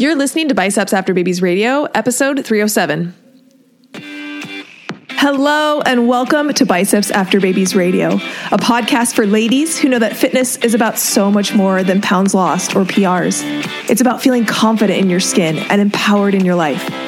You're listening to Biceps After Babies Radio, episode 307. Hello, and welcome to Biceps After Babies Radio, a podcast for ladies who know that fitness is about so much more than pounds lost or PRs. It's about feeling confident in your skin and empowered in your life.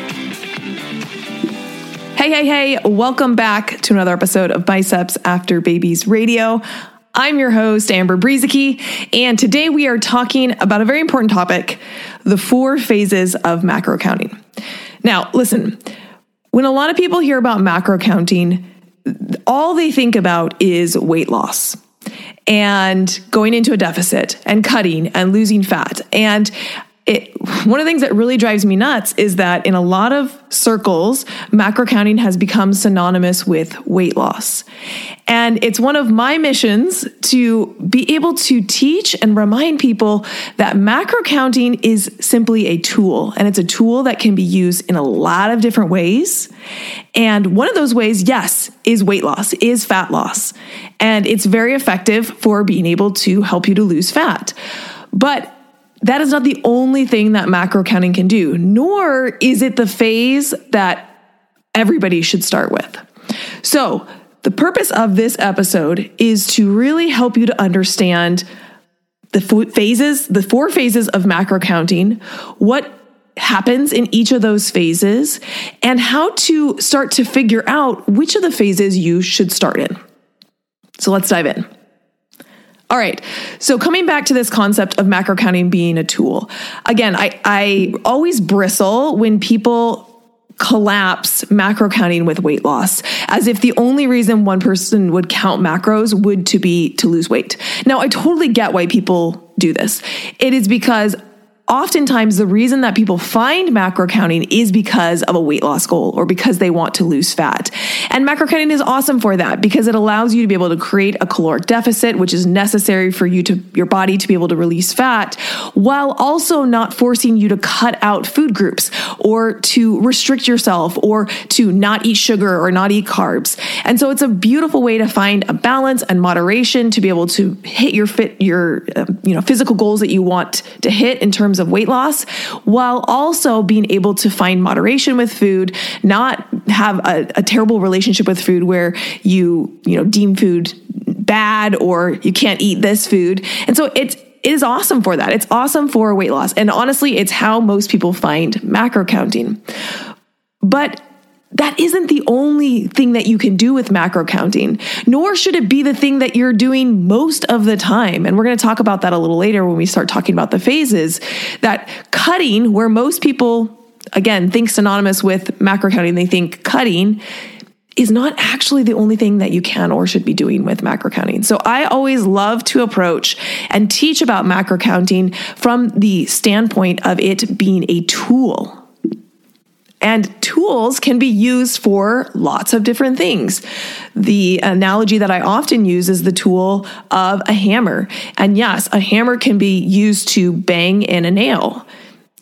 Hey, hey, hey, welcome back to another episode of Biceps After Babies Radio. I'm your host, Amber Brueseke, and today we are talking about a very important topic the four phases of macro counting. Now, listen, when a lot of people hear about macro counting, all they think about is weight loss and going into a deficit and cutting and losing fat. And it, one of the things that really drives me nuts is that in a lot of circles, macro counting has become synonymous with weight loss. And it's one of my missions to be able to teach and remind people that macro counting is simply a tool, and it's a tool that can be used in a lot of different ways. And one of those ways, yes, is weight loss, is fat loss. And it's very effective for being able to help you to lose fat. But that is not the only thing that macro counting can do, nor is it the phase that everybody should start with. So, the purpose of this episode is to really help you to understand the phases, the four phases of macro counting, what happens in each of those phases, and how to start to figure out which of the phases you should start in. So, let's dive in. All right. So coming back to this concept of macro counting being a tool. Again, I, I always bristle when people collapse macro counting with weight loss as if the only reason one person would count macros would to be to lose weight. Now, I totally get why people do this. It is because oftentimes the reason that people find macro counting is because of a weight loss goal or because they want to lose fat. And macro counting is awesome for that because it allows you to be able to create a caloric deficit, which is necessary for you to your body to be able to release fat, while also not forcing you to cut out food groups or to restrict yourself or to not eat sugar or not eat carbs. And so it's a beautiful way to find a balance and moderation to be able to hit your fit your uh, you know physical goals that you want to hit in terms of weight loss while also being able to find moderation with food, not have a, a terrible relationship with food where you, you know, deem food bad or you can't eat this food. And so it's it is awesome for that. It's awesome for weight loss. And honestly, it's how most people find macro counting. But that isn't the only thing that you can do with macro counting, nor should it be the thing that you're doing most of the time. And we're going to talk about that a little later when we start talking about the phases. That cutting, where most people, again, think synonymous with macro counting, they think cutting is not actually the only thing that you can or should be doing with macro counting. So I always love to approach and teach about macro counting from the standpoint of it being a tool tools can be used for lots of different things. The analogy that I often use is the tool of a hammer. And yes, a hammer can be used to bang in a nail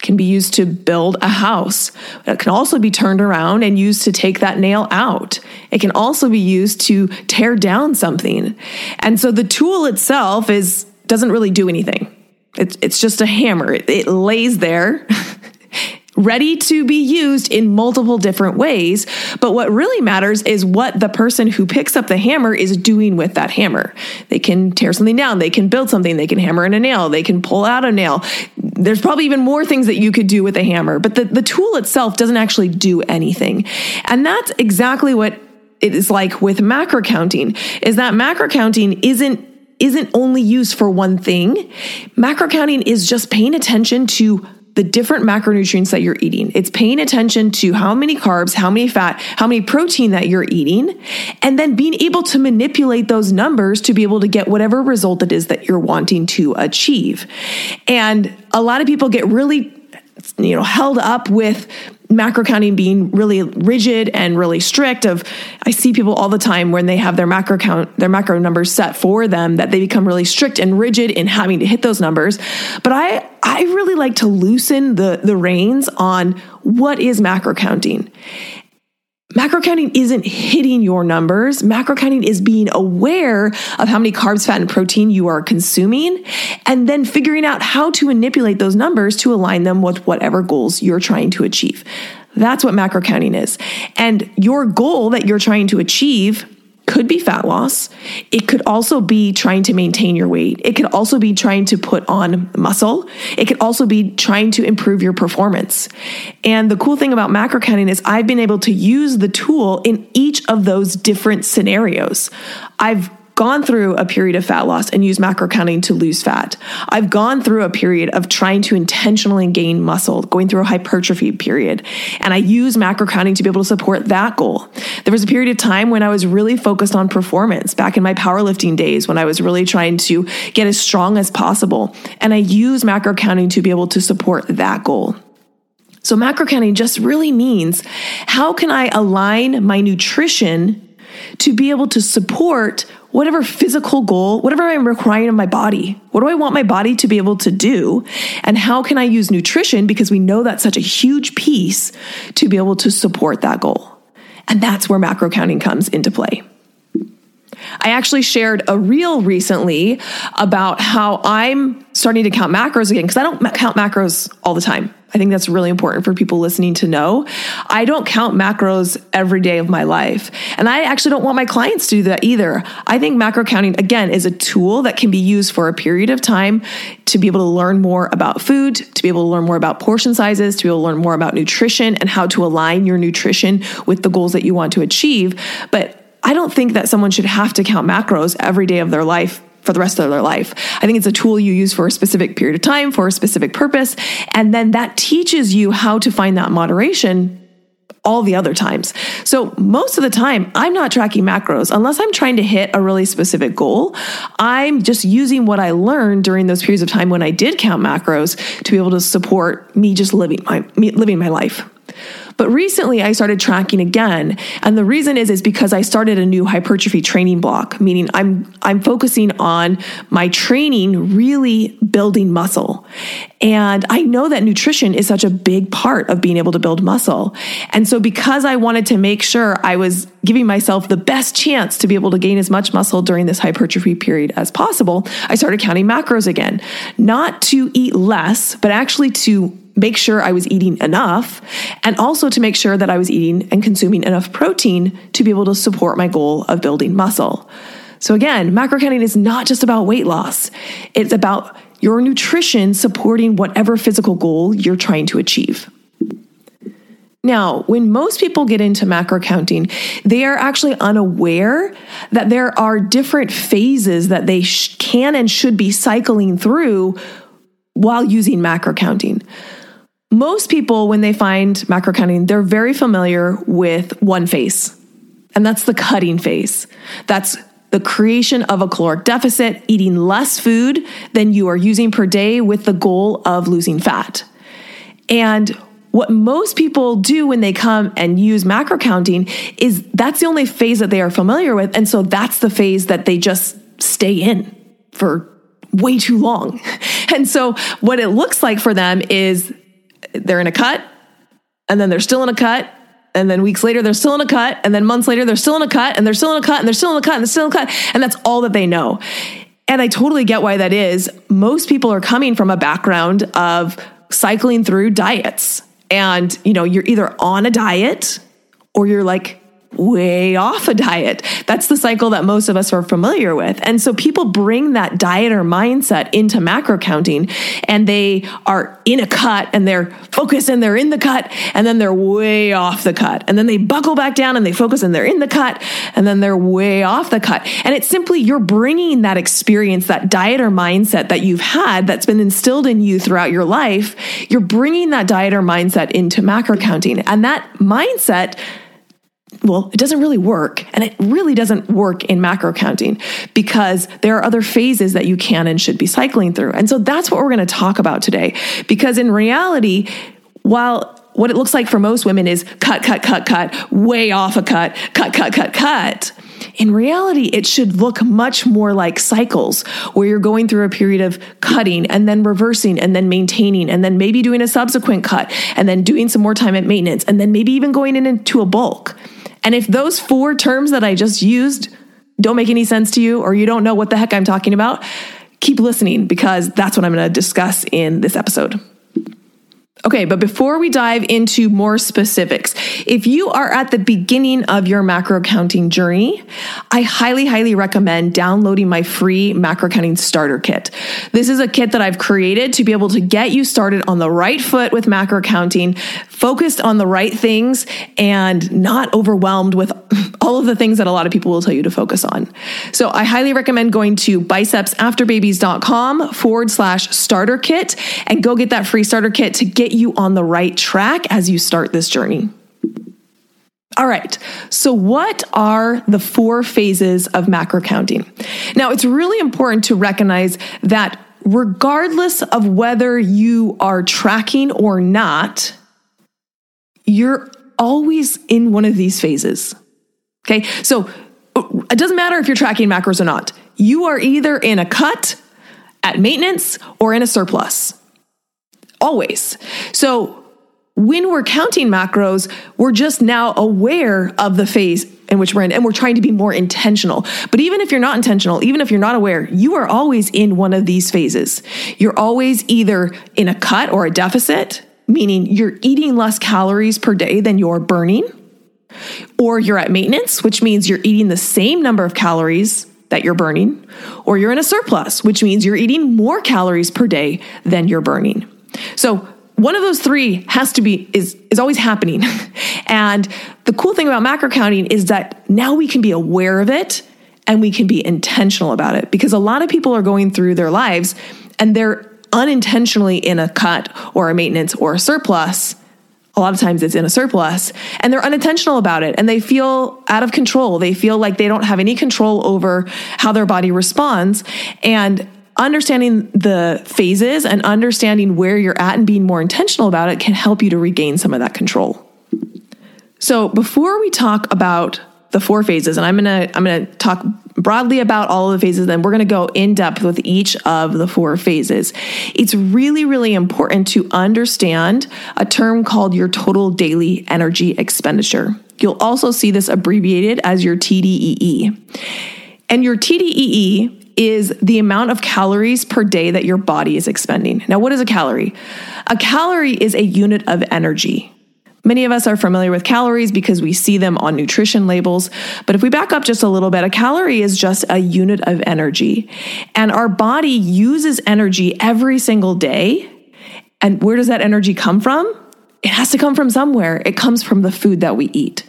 can be used to build a house. It can also be turned around and used to take that nail out. It can also be used to tear down something. And so the tool itself is doesn't really do anything. It's, it's just a hammer. It, it lays there ready to be used in multiple different ways. But what really matters is what the person who picks up the hammer is doing with that hammer. They can tear something down, they can build something, they can hammer in a nail, they can pull out a nail. There's probably even more things that you could do with a hammer, but the, the tool itself doesn't actually do anything. And that's exactly what it is like with macro counting is that macro counting isn't isn't only used for one thing. Macro counting is just paying attention to the different macronutrients that you're eating. It's paying attention to how many carbs, how many fat, how many protein that you're eating, and then being able to manipulate those numbers to be able to get whatever result it is that you're wanting to achieve. And a lot of people get really you know held up with macro counting being really rigid and really strict of i see people all the time when they have their macro count their macro numbers set for them that they become really strict and rigid in having to hit those numbers. But i i really like to loosen the the reins on what is macro counting Macro counting isn't hitting your numbers. Macro counting is being aware of how many carbs, fat, and protein you are consuming, and then figuring out how to manipulate those numbers to align them with whatever goals you're trying to achieve. That's what macro counting is. And your goal that you're trying to achieve could be fat loss. It could also be trying to maintain your weight. It could also be trying to put on muscle. It could also be trying to improve your performance. And the cool thing about macro counting is I've been able to use the tool in each of those different scenarios. I've gone through a period of fat loss and used macro counting to lose fat. I've gone through a period of trying to intentionally gain muscle, going through a hypertrophy period, and I use macro counting to be able to support that goal. There was a period of time when I was really focused on performance back in my powerlifting days when I was really trying to get as strong as possible, and I use macro counting to be able to support that goal. So macro counting just really means how can I align my nutrition to be able to support whatever physical goal, whatever I'm requiring of my body. What do I want my body to be able to do? And how can I use nutrition, because we know that's such a huge piece, to be able to support that goal? And that's where macro counting comes into play. I actually shared a reel recently about how I'm starting to count macros again because I don't count macros all the time. I think that's really important for people listening to know. I don't count macros every day of my life. And I actually don't want my clients to do that either. I think macro counting, again, is a tool that can be used for a period of time to be able to learn more about food, to be able to learn more about portion sizes, to be able to learn more about nutrition and how to align your nutrition with the goals that you want to achieve. But I don't think that someone should have to count macros every day of their life for the rest of their life. I think it's a tool you use for a specific period of time, for a specific purpose. And then that teaches you how to find that moderation all the other times. So most of the time, I'm not tracking macros unless I'm trying to hit a really specific goal. I'm just using what I learned during those periods of time when I did count macros to be able to support me just living my me living my life. But recently I started tracking again. And the reason is is because I started a new hypertrophy training block, meaning I'm I'm focusing on my training really building muscle. And I know that nutrition is such a big part of being able to build muscle. And so because I wanted to make sure I was giving myself the best chance to be able to gain as much muscle during this hypertrophy period as possible, I started counting macros again. Not to eat less, but actually to make sure I was eating enough and also to make sure that I was eating and consuming enough protein to be able to support my goal of building muscle. So again, macro counting is not just about weight loss. It's about your nutrition supporting whatever physical goal you're trying to achieve. Now, when most people get into macro counting, they are actually unaware that there are different phases that they sh- can and should be cycling through while using macro counting. Most people, when they find macro counting, they're very familiar with one phase, and that's the cutting phase. That's the creation of a caloric deficit, eating less food than you are using per day with the goal of losing fat. And what most people do when they come and use macro counting is that's the only phase that they are familiar with. And so that's the phase that they just stay in for way too long. And so what it looks like for them is they're in a cut and then they're still in a cut and then weeks later they're still in a cut and then months later they're still in a cut and they're still in a cut and they're still in a cut and they're still in a cut and that's all that they know. And i totally get why that is. Most people are coming from a background of cycling through diets. And you know you're either on a diet or you're like way off a diet. That's the cycle that most of us are familiar with. And so people bring that diet or mindset into macro counting and they are in a cut and they're focused and they're in the cut and then they're way off the cut. And then they buckle back down and they focus and they're in the cut and then they're way off the cut. And it's simply you're bringing that experience, that diet or mindset that you've had that's been instilled in you throughout your life. You're bringing that diet or mindset into macro counting. And that mindset well, it doesn't really work. And it really doesn't work in macro counting because there are other phases that you can and should be cycling through. And so that's what we're going to talk about today. Because in reality, while what it looks like for most women is cut, cut, cut, cut, way off a cut, cut, cut, cut, cut. In reality, it should look much more like cycles where you're going through a period of cutting and then reversing and then maintaining and then maybe doing a subsequent cut and then doing some more time at maintenance and then maybe even going in into a bulk. And if those four terms that I just used don't make any sense to you or you don't know what the heck I'm talking about, keep listening because that's what I'm going to discuss in this episode. Okay, but before we dive into more specifics, if you are at the beginning of your macro counting journey, I highly, highly recommend downloading my free macro counting starter kit. This is a kit that I've created to be able to get you started on the right foot with macro counting, focused on the right things, and not overwhelmed with all of the things that a lot of people will tell you to focus on. So I highly recommend going to bicepsafterbabies.com forward slash starter kit and go get that free starter kit to get you on the right track as you start this journey. All right. So, what are the four phases of macro counting? Now, it's really important to recognize that regardless of whether you are tracking or not, you're always in one of these phases. Okay. So, it doesn't matter if you're tracking macros or not. You are either in a cut, at maintenance, or in a surplus. Always. So when we're counting macros, we're just now aware of the phase in which we're in, and we're trying to be more intentional. But even if you're not intentional, even if you're not aware, you are always in one of these phases. You're always either in a cut or a deficit, meaning you're eating less calories per day than you're burning, or you're at maintenance, which means you're eating the same number of calories that you're burning, or you're in a surplus, which means you're eating more calories per day than you're burning. So one of those three has to be is is always happening. and the cool thing about macro counting is that now we can be aware of it and we can be intentional about it because a lot of people are going through their lives and they're unintentionally in a cut or a maintenance or a surplus. A lot of times it's in a surplus and they're unintentional about it and they feel out of control. They feel like they don't have any control over how their body responds. And understanding the phases and understanding where you're at and being more intentional about it can help you to regain some of that control. So, before we talk about the four phases, and I'm gonna I'm gonna talk broadly about all of the phases, then we're gonna go in depth with each of the four phases. It's really, really important to understand a term called your total daily energy expenditure. You'll also see this abbreviated as your TDEE. And your TDEE is the amount of calories per day that your body is expending. Now, what is a calorie? A calorie is a unit of energy. Many of us are familiar with calories because we see them on nutrition labels. But if we back up just a little bit, a calorie is just a unit of energy. And our body uses energy every single day. And where does that energy come from? It has to come from somewhere. It comes from the food that we eat.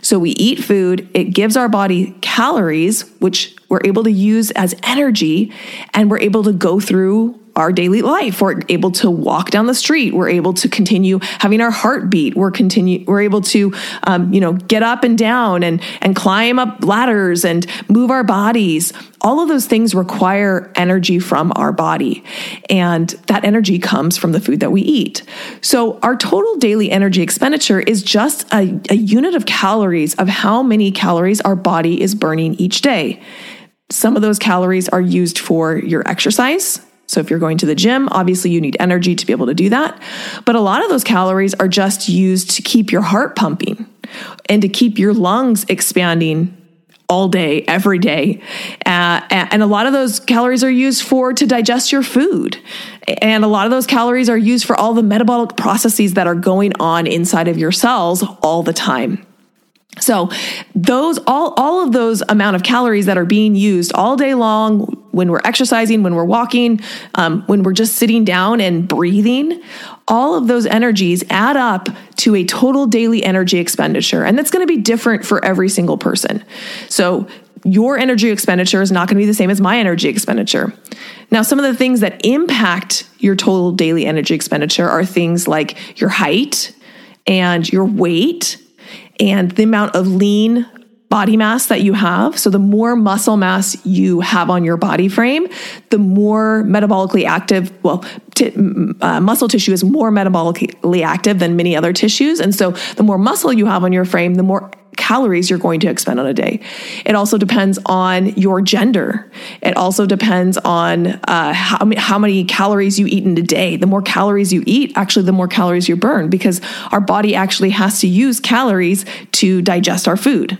So we eat food, it gives our body calories, which we're able to use as energy, and we're able to go through our daily life. We're able to walk down the street. We're able to continue having our heartbeat. We're continue. We're able to, um, you know, get up and down and and climb up ladders and move our bodies. All of those things require energy from our body, and that energy comes from the food that we eat. So our total daily energy expenditure is just a, a unit of calories of how many calories our body is burning each day. Some of those calories are used for your exercise so if you're going to the gym, obviously you need energy to be able to do that. But a lot of those calories are just used to keep your heart pumping and to keep your lungs expanding all day, every day. Uh, and a lot of those calories are used for to digest your food. And a lot of those calories are used for all the metabolic processes that are going on inside of your cells all the time. So those all all of those amount of calories that are being used all day long when we're exercising, when we're walking, um, when we're just sitting down and breathing, all of those energies add up to a total daily energy expenditure, and that's going to be different for every single person. So your energy expenditure is not going to be the same as my energy expenditure. Now, some of the things that impact your total daily energy expenditure are things like your height and your weight and the amount of lean body mass that you have. So the more muscle mass you have on your body frame, the more metabolically active, well, t- uh, muscle tissue is more metabolically active than many other tissues. And so the more muscle you have on your frame, the more calories you're going to expend on a day. It also depends on your gender. It also depends on uh, how, how many calories you eat in a day. The more calories you eat, actually, the more calories you burn because our body actually has to use calories to digest our food.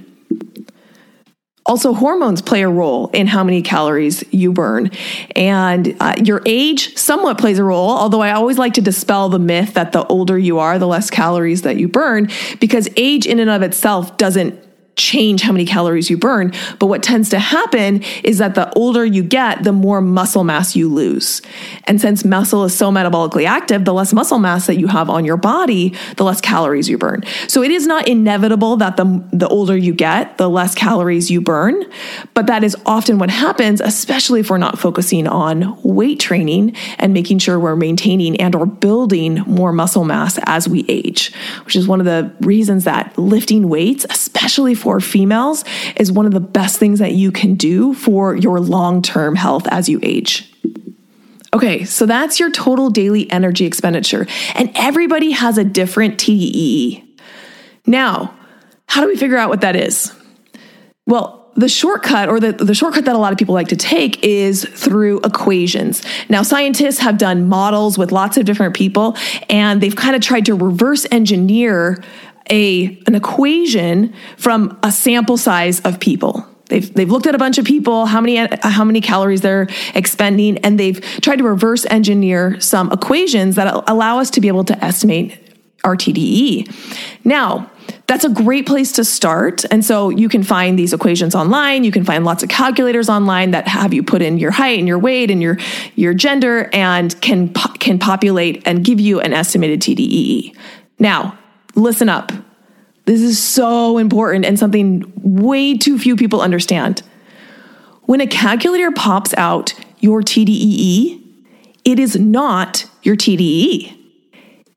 Also, hormones play a role in how many calories you burn. And uh, your age somewhat plays a role, although I always like to dispel the myth that the older you are, the less calories that you burn, because age in and of itself doesn't change how many calories you burn. But what tends to happen is that the older you get, the more muscle mass you lose. And since muscle is so metabolically active, the less muscle mass that you have on your body, the less calories you burn. So it is not inevitable that the, the older you get, the less calories you burn. But that is often what happens, especially if we're not focusing on weight training and making sure we're maintaining and or building more muscle mass as we age, which is one of the reasons that lifting weights, especially for females is one of the best things that you can do for your long term health as you age. Okay, so that's your total daily energy expenditure, and everybody has a different TDEE. Now, how do we figure out what that is? Well, the shortcut or the, the shortcut that a lot of people like to take is through equations. Now, scientists have done models with lots of different people, and they've kind of tried to reverse engineer a an equation from a sample size of people. They've, they've looked at a bunch of people, how many how many calories they're expending, and they've tried to reverse engineer some equations that allow us to be able to estimate our TDEE. Now, that's a great place to start. And so you can find these equations online. You can find lots of calculators online that have you put in your height and your weight and your, your gender and can, can populate and give you an estimated TDEE. Now, listen up. This is so important and something way too few people understand. When a calculator pops out your TDEE, it is not your TDEE.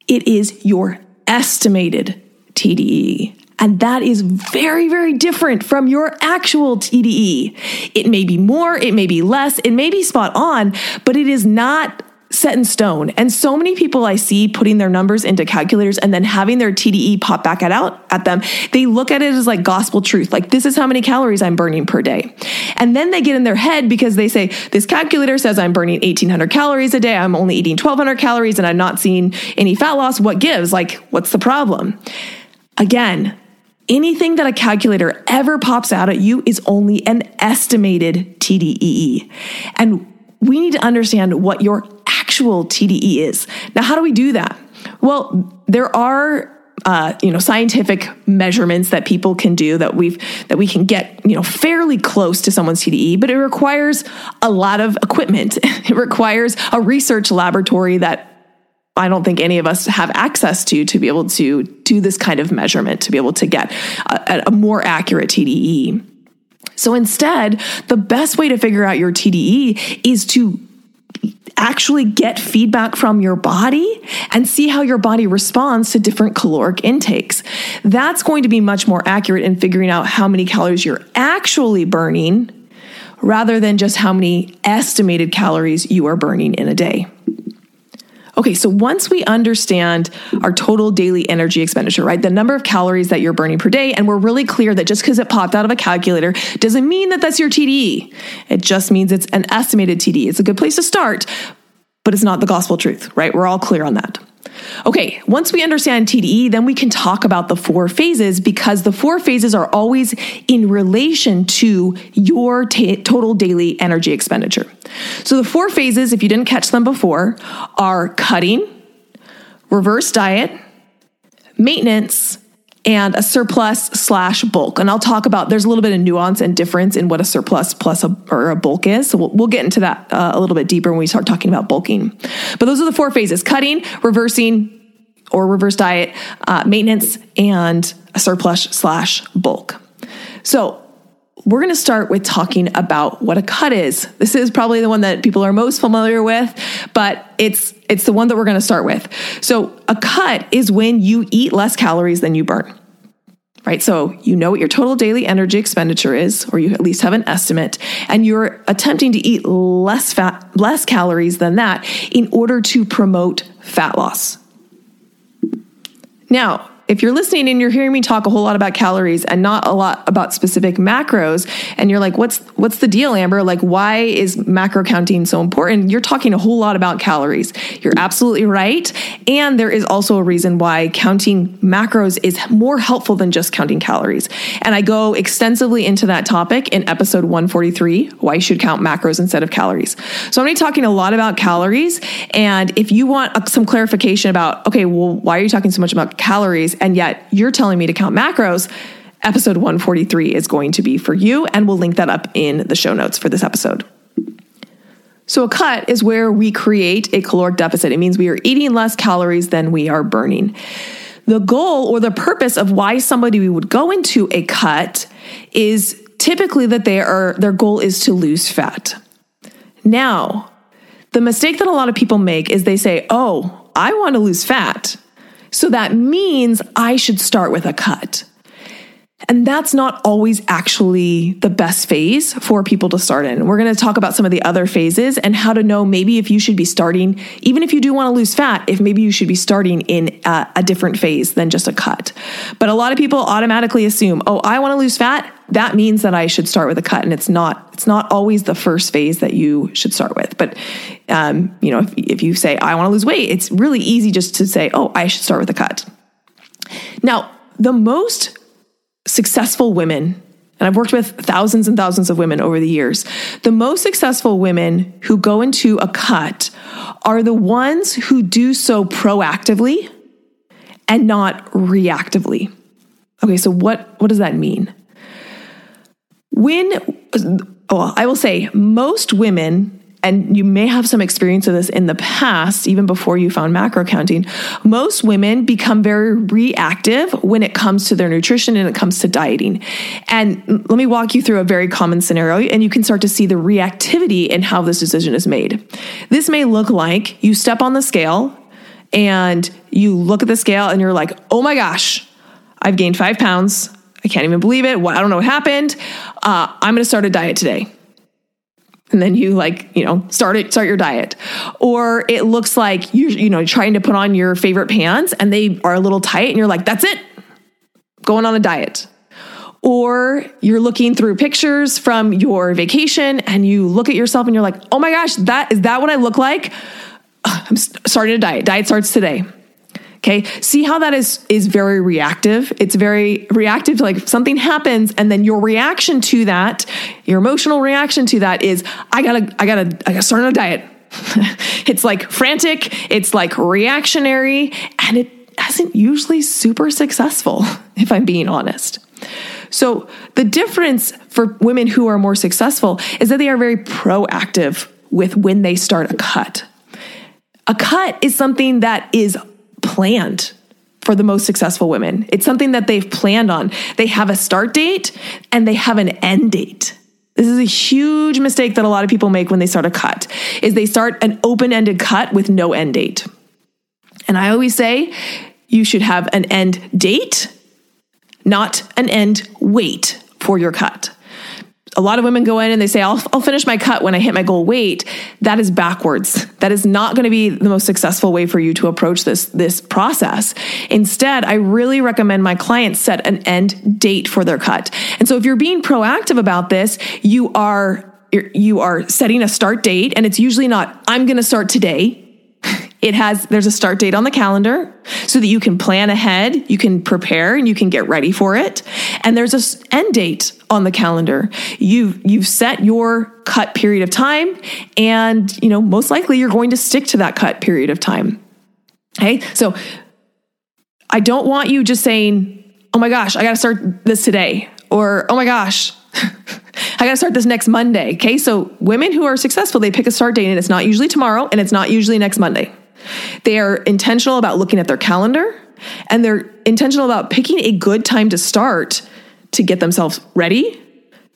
It is your estimated TDEE. And that is very, very different from your actual TDEE. It may be more, it may be less, it may be spot on, but it is not set in stone. And so many people I see putting their numbers into calculators and then having their TDEE pop back at out at them, they look at it as like gospel truth. Like this is how many calories I'm burning per day. And then they get in their head because they say this calculator says I'm burning 1800 calories a day. I'm only eating 1200 calories and I'm not seeing any fat loss. What gives? Like what's the problem? Again, anything that a calculator ever pops out at you is only an estimated TDEE. And we need to understand what your actual TDEE is. Now, how do we do that? Well, there are uh, you know scientific measurements that people can do that we've that we can get you know fairly close to someone's TDEE, but it requires a lot of equipment. It requires a research laboratory that I don't think any of us have access to to be able to do this kind of measurement to be able to get a, a more accurate TDEE. So instead, the best way to figure out your TDEE is to actually get feedback from your body and see how your body responds to different caloric intakes. That's going to be much more accurate in figuring out how many calories you're actually burning rather than just how many estimated calories you are burning in a day. Okay, so once we understand our total daily energy expenditure, right, the number of calories that you're burning per day, and we're really clear that just because it popped out of a calculator doesn't mean that that's your TDEE. It just means it's an estimated TDEE. It's a good place to start, but it's not the gospel truth, right? We're all clear on that. Okay, once we understand TDEE, then we can talk about the four phases because the four phases are always in relation to your t- total daily energy expenditure. So the four phases, if you didn't catch them before, are cutting, reverse diet, maintenance, and a surplus slash bulk. And I'll talk about there's a little bit of nuance and difference in what a surplus plus a, or a bulk is. So we'll, we'll get into that uh, a little bit deeper when we start talking about bulking. But those are the four phases cutting, reversing, or reverse diet, uh, maintenance, and a surplus slash bulk. So we're going to start with talking about what a cut is. This is probably the one that people are most familiar with, but it's it's the one that we're going to start with. So, a cut is when you eat less calories than you burn. right? So you know what your total daily energy expenditure is, or you at least have an estimate, and you're attempting to eat less fat, less calories than that in order to promote fat loss. Now, if you're listening and you're hearing me talk a whole lot about calories and not a lot about specific macros and you're like what's what's the deal Amber? Like why is macro counting so important? You're talking a whole lot about calories. You're absolutely right. And there is also a reason why counting macros is more helpful than just counting calories. And I go extensively into that topic in episode 143 why you should count macros instead of calories. So I'm going to be talking a lot about calories. And if you want uh, some clarification about okay well why are you talking so much about calories and yet you're telling me to count macros, episode 143 is going to be for you. And we'll link that up in the show notes for this episode. So, a cut is where we create a caloric deficit. It means we are eating less calories than we are burning. The goal or the purpose of why somebody would go into a cut is typically that they are, their goal is to lose fat. Now, the mistake that a lot of people make is they say, Oh, I want to lose fat. So that means I should start with a cut. And that's not always actually the best phase for people to start in. We're going to talk about some of the other phases and how to know maybe if you should be starting, even if you do want to lose fat, if maybe you should be starting in a, a different phase than just a cut. But a lot of people automatically assume, oh, I want to lose fat. That means that I should start with a cut, and it's not. It's not always the first phase that you should start with. But um, you know, if, if you say I want to lose weight, it's really easy just to say, oh, I should start with a cut. Now, the most successful women, and I've worked with thousands and thousands of women over the years, the most successful women who go into a cut are the ones who do so proactively and not reactively. Okay, so what, what does that mean? When, well, I will say most women and you may have some experience of this in the past, even before you found macro counting, most women become very reactive when it comes to their nutrition and it comes to dieting. And let me walk you through a very common scenario, and you can start to see the reactivity in how this decision is made. This may look like you step on the scale and you look at the scale and you're like, oh my gosh, I've gained five pounds. I can't even believe it. I don't know what happened. Uh, I'm going to start a diet today. And then you like you know start it start your diet. Or it looks like you're, you know trying to put on your favorite pants and they are a little tight and you're like that's it. Going on a diet. Or you're looking through pictures from your vacation and you look at yourself and you're like oh my gosh that is that what i look like? I'm starting a diet. Diet starts today Okay. See how that is is very reactive. It's very reactive like something happens and then your reaction to that, your emotional reaction to that is I gotta, I gotta, I gotta start on a diet. it's like frantic, it's like reactionary, and it isn't usually super successful, if I'm being honest. So the difference for women who are more successful is that they are very proactive with when they start a cut. A cut is something that is planned for the most successful women. It's something that they've planned on. They have a start date and they have an end date. This is a huge mistake that a lot of people make when they start a cut. Is they start an open-ended cut with no end date. And I always say you should have an end date, not an end weight for your cut a lot of women go in and they say, I'll, I'll finish my cut when I hit my goal weight. That is backwards. That is not going to be the most successful way for you to approach this, this process. Instead, I really recommend my clients set an end date for their cut. And so if you're being proactive about this, you are, you are setting a start date and it's usually not, I'm going to start today. It has, there's a start date on the calendar so that you can plan ahead, you can prepare and you can get ready for it. And there's a end date on the calendar. You've, you've set your cut period of time and, you know, most likely you're going to stick to that cut period of time. Okay. So I don't want you just saying, oh my gosh, I got to start this today. Or, oh my gosh, I got to start this next Monday. Okay. So women who are successful, they pick a start date and it's not usually tomorrow and it's not usually next Monday. They are intentional about looking at their calendar and they're intentional about picking a good time to start to get themselves ready,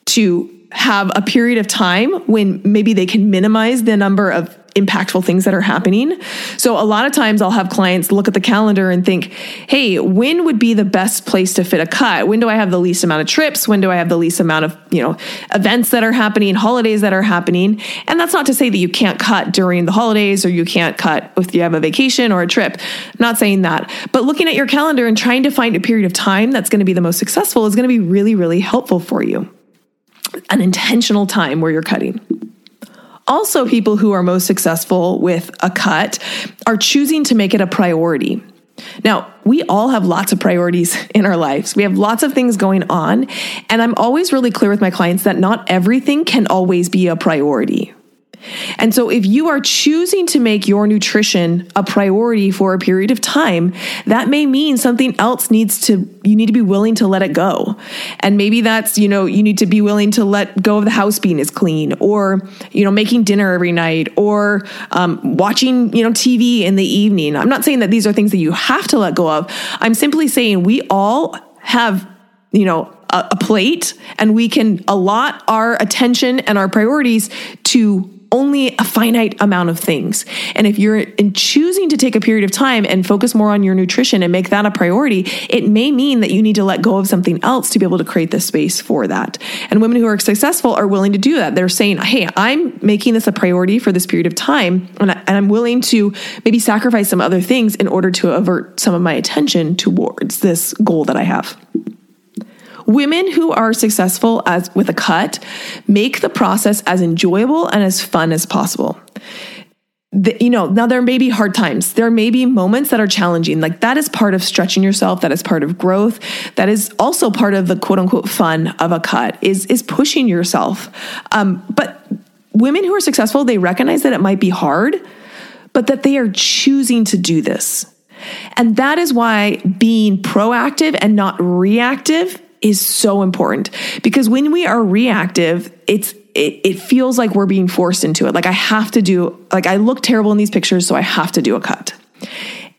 to have a period of time when maybe they can minimize the number of impactful things that are happening. So a lot of times I'll have clients look at the calendar and think, "Hey, when would be the best place to fit a cut? When do I have the least amount of trips? When do I have the least amount of, you know, events that are happening, holidays that are happening?" And that's not to say that you can't cut during the holidays or you can't cut if you have a vacation or a trip. not saying that. But looking at your calendar and trying to find a period of time that's going to be the most successful is going to be really really helpful for you. An intentional time where you're cutting. Also, people who are most successful with a cut are choosing to make it a priority. Now, we all have lots of priorities in our lives. We have lots of things going on. And I'm always really clear with my clients that not everything can always be a priority. And so, if you are choosing to make your nutrition a priority for a period of time, that may mean something else needs to, you need to be willing to let it go. And maybe that's, you know, you need to be willing to let go of the house being as clean or, you know, making dinner every night or um, watching, you know, TV in the evening. I'm not saying that these are things that you have to let go of. I'm simply saying we all have, you know, a, plate and we can allot our attention and our priorities to only a finite amount of things. And if you're in choosing to take a period of time and focus more on your nutrition and make that a priority, it may mean that you need to let go of something else to be able to create the space for that. And women who are successful are willing to do that. They're saying, hey, I'm making this a priority for this period of time, and, I, am willing to maybe sacrifice some other things in order to avert some of my attention towards this goal that I have. Women who are successful as with a cut make the process as enjoyable and as fun as possible. The, you know, now there may be hard times. There may be moments that are challenging. Like that is part of stretching yourself. That is part of growth. That is also part of the quote unquote fun of a cut is, is pushing yourself. Um, but women who are successful, they recognize that it might be hard, but that they are choosing to do this. And that is why being proactive and not reactive is so important because when we are reactive, it's it, it feels like we're being forced into it. Like I have to do, like I look terrible in these pictures, so I have to do a cut.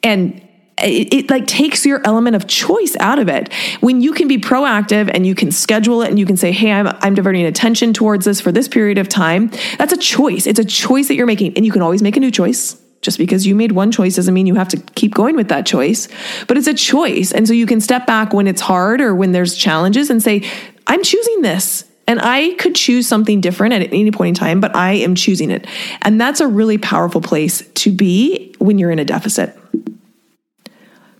And it, it, like takes your element of choice out of it when you can be proactive and you can schedule it and you can say hey I'm, I'm diverting attention towards this for this period of time that's a choice it's a choice that you're making and you can always make a new choice just because you made one choice doesn't mean you have to keep going with that choice, but it's a choice. And so you can step back when it's hard or when there's challenges and say, I'm choosing this. And I could choose something different at any point in time, but I am choosing it. And that's a really powerful place to be when you're in a deficit.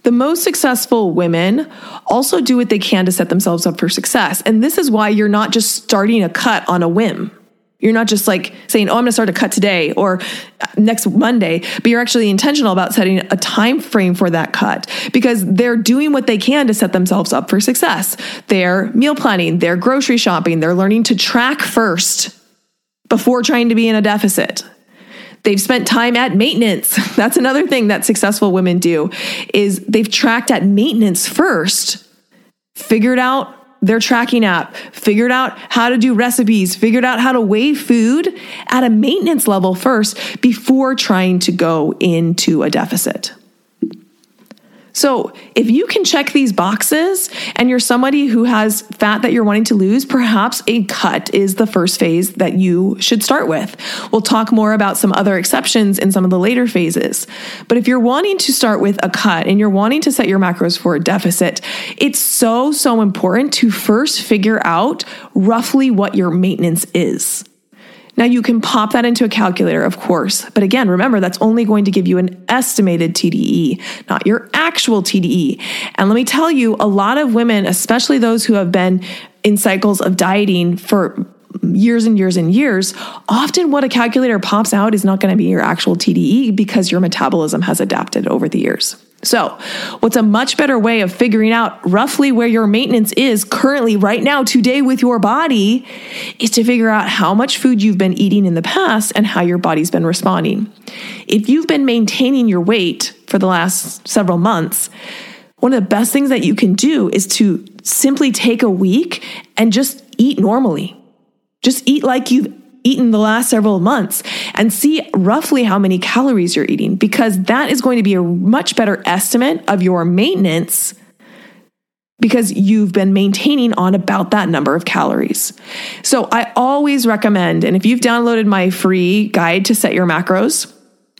The most successful women also do what they can to set themselves up for success. And this is why you're not just starting a cut on a whim. You're not just like saying, "Oh, I'm going to start a cut today or uh, next Monday," but you're actually intentional about setting a time frame for that cut because they're doing what they can to set themselves up for success. They're meal planning, they're grocery shopping, they're learning to track first before trying to be in a deficit. They've spent time at maintenance. That's another thing that successful women do is they've tracked at maintenance first, figured out their tracking app, figured out how to do recipes, figured out how to weigh food at a maintenance level first before trying to go into a deficit. So, if you can check these boxes and you're somebody who has fat that you're wanting to lose, perhaps a cut is the first phase that you should start with. We'll talk more about some other exceptions in some of the later phases. But if you're wanting to start with a cut and you're wanting to set your macros for a deficit, it's so, so important to first figure out roughly what your maintenance is. Now you can pop that into a calculator, of course, but again, remember that's only going to give you an estimated TDEE, not your actual TDEE. And let me tell you, a lot of women, especially those who have been in cycles of dieting for years and years and years, often what a calculator pops out is not going to be your actual TDEE because your metabolism has adapted over the years. So, what's a much better way of figuring out roughly where your maintenance is currently, right now, today with your body, is to figure out how much food you've been eating in the past and how your body's been responding. If you've been maintaining your weight for the last several months, one of the best things that you can do is to simply take a week and just eat normally. Just eat like you've eaten the last several months and see roughly how many calories you're eating because that is going to be a much better estimate of your maintenance because you've been maintaining on about that number of calories. So I always recommend, and if you've downloaded my free guide to set your macros,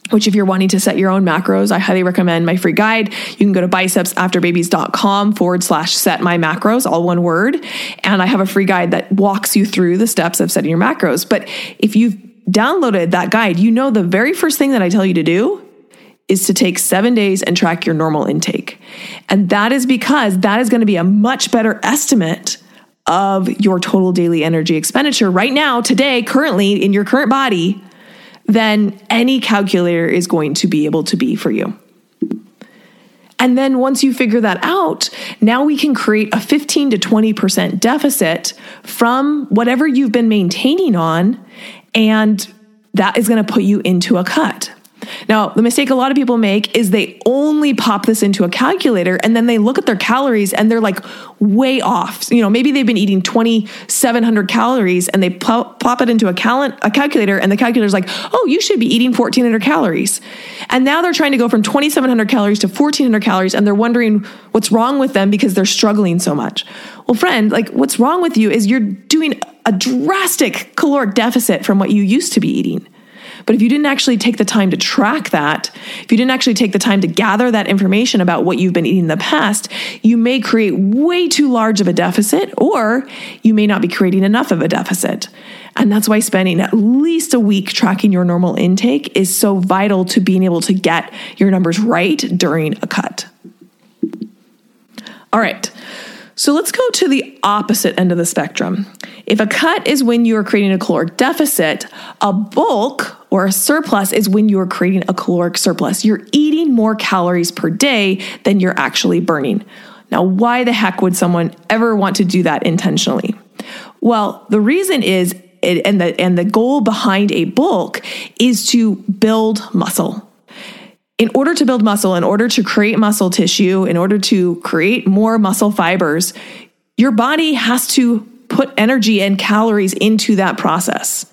which if you're wanting to set your own macros, I highly recommend my free guide. You can go to bicepsafterbabies.com forward slash set my macros, all one word. And I have a free guide that walks you through the steps of setting your macros. But if you've downloaded that guide, you know the very first thing that I tell you to do is to take seven days and track your normal intake. And that is because that is going to be a much better estimate of your total daily energy expenditure right now, today, currently in your current body, than any calculator is going to be able to be for you. And then once you figure that out, now we can create a 15 to 20% deficit from whatever you've been maintaining on. And that is going to put you into a cut. Now, the mistake a lot of people make is they only pop this into a calculator and then they look at their calories and they're like way off. You know, maybe they've been eating 2,700 calories and they pop, pop it into a, cal- a calculator and the calculator's like, oh, you should be eating 1,400 calories. And now they're trying to go from 2,700 calories to 1,400 calories and they're wondering what's wrong with them because they're struggling so much. Well, friend, like what's wrong with you is you're doing a drastic caloric deficit from what you used to be eating. But if you didn't actually take the time to track that, if you didn't actually take the time to gather that information about what you've been eating in the past, you may create way too large of a deficit or you may not be creating enough of a deficit. And that's why spending at least a week tracking your normal intake is so vital to being able to get your numbers right during a cut. All right. So let's go to the opposite end of the spectrum. If a cut is when you are creating a caloric deficit, a bulk or a surplus is when you are creating a caloric surplus. You're eating more calories per day than you're actually burning. Now, why the heck would someone ever want to do that intentionally? Well, the reason is and the and the goal behind a bulk is to build muscle in order to build muscle, in order to create muscle tissue, in order to create more muscle fibers, your body has to put energy and calories into that process.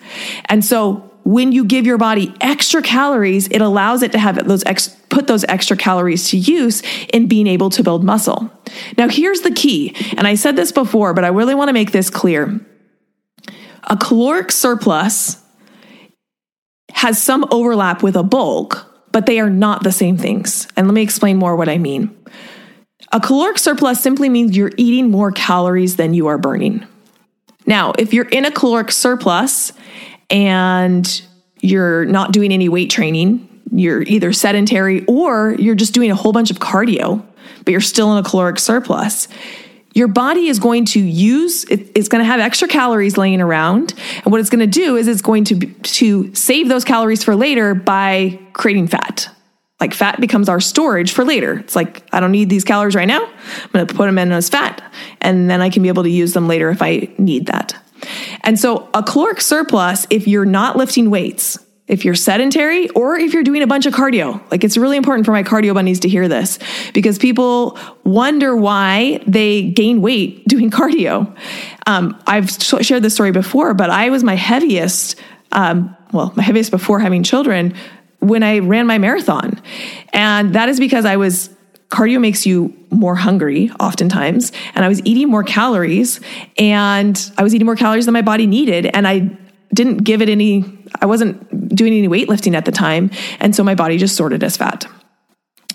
And so when you give your body extra calories, it allows it to have those ex- put those extra calories to use in being able to build muscle. Now, here's the key, and I said this before, but I really want to make this clear. A caloric surplus has some overlap with a bulk, but they are not the same things. And let me explain more what I mean. A caloric surplus simply means you're eating more calories than you are burning. Now, if you're in a caloric surplus and you're not doing any weight training, you're either sedentary or you're just doing a whole bunch of cardio, but you're still in a caloric surplus, your body is going to use it's going to have extra calories laying around. And what it's going to do is it's going to to save those calories for later by creating fat. Like fat becomes our storage for later. It's like i don't need these calories right now. I'm going to put them in as fat and then i can be able to use them later if i need that. And so a caloric surplus if you're not lifting weights if you're sedentary or if you're doing a bunch of cardio. Like it's really important for my cardio bunnies to hear this because people wonder why they gain weight doing cardio. Um, I've shared this story before, but I was my heaviest, um, well, my heaviest before having children when I ran my marathon. And that is because I was cardio makes you more hungry oftentimes and i was eating more calories and i was eating more calories than my body needed and i didn't give it any I wasn't doing any weightlifting at the time. And so my body just sorted as fat.